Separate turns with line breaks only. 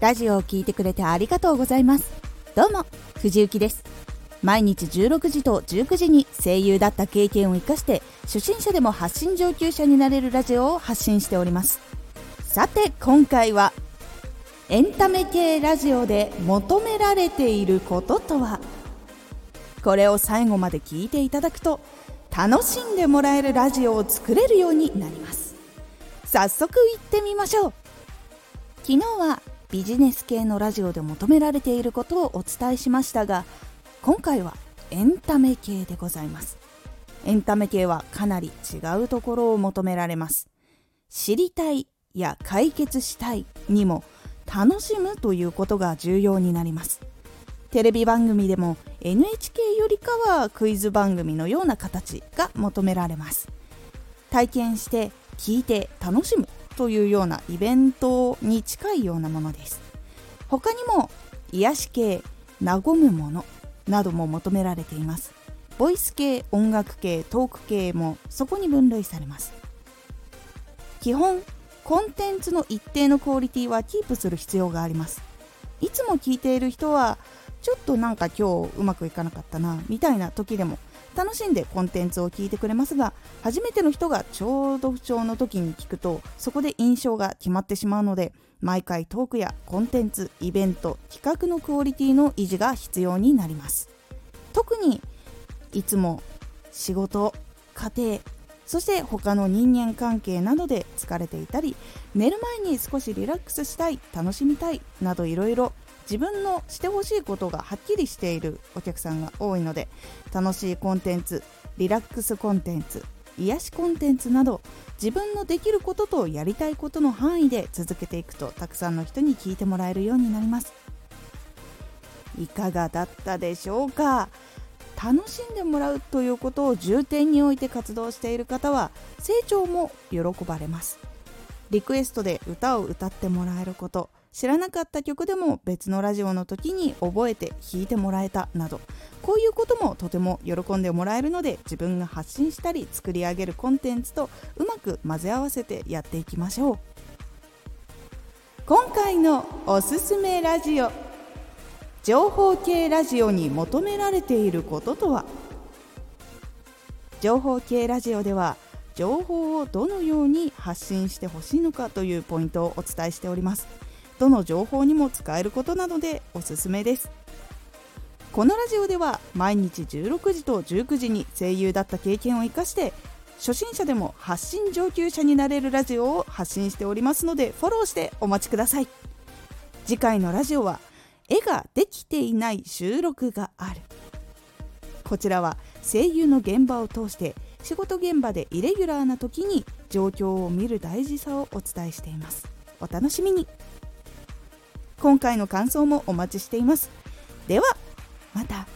ラジオを聞いてくれてありがとうございます。どうも藤幸です。毎日16時と19時に声優だった経験を生かして初心者でも発信上級者になれるラジオを発信しております。さて今回はエンタメ系ラジオで求められていることとは？これを最後まで聞いていただくと楽しんでもらえるラジオを作れるようになります。早速行ってみましょう。昨日はビジネス系のラジオで求められていることをお伝えしましたが今回はエンタメ系でございます。エンタメ系はかなり違うところを求められます。知りたいや解決したいにも楽しむということが重要になります。テレビ番組でも NHK よりかはクイズ番組のような形が求められます。体験して聞いて楽しむというようなイベントに近いようなものです。他にも癒し系和むものなども求められています。ボイス系音楽系トーク系もそこに分類されます。基本コンテンツの一定のクオリティはキープする必要があります。いつも聞いている人はちょっとなんか今日うまくいかなかったな。みたいな時でも楽しんでコンテンツを聞いてくれますが初めての人がちょうど不調の時に聞くとそこで印象が決まってしまうので毎回トークやコンテンツイベント企画のクオリティの維持が必要になります。特にいつも仕事家庭そして他の人間関係などで疲れていたり寝る前に少しリラックスしたい楽しみたいなどいろいろ自分のしてほしいことがはっきりしているお客さんが多いので楽しいコンテンツリラックスコンテンツ癒しコンテンツなど自分のできることとやりたいことの範囲で続けていくとたくさんの人に聞いてもらえるようになります。いかがだったでしょうか？楽しんでもらうということを重点に置いて活動している方は成長も喜ばれます。リクエストで歌を歌ってもらえること知らなかった曲でも別のラジオの時に覚えて弾いてもらえたなどこういうこともとても喜んでもらえるので自分が発信したり作り上げるコンテンツとうまく混ぜ合わせてやっていきましょう。今回のおすすめラジオ情報系ラジオに求められていることとは？情報系ラジオでは情報をどのように発信してほしいのかというポイントをお伝えしております。どの情報にも使えることなのでおすすめです。このラジオでは毎日16時と19時に声優だった経験を生かして初心者でも発信上級者になれるラジオを発信しておりますのでフォローしてお待ちください。次回のラジオは絵ができていない収録がある。こちらは声優の現場を通して仕事現場でイレギュラーな時に状況を見る大事さをお伝えしています。お楽しみに。今回の感想もお待ちしています。ではまた。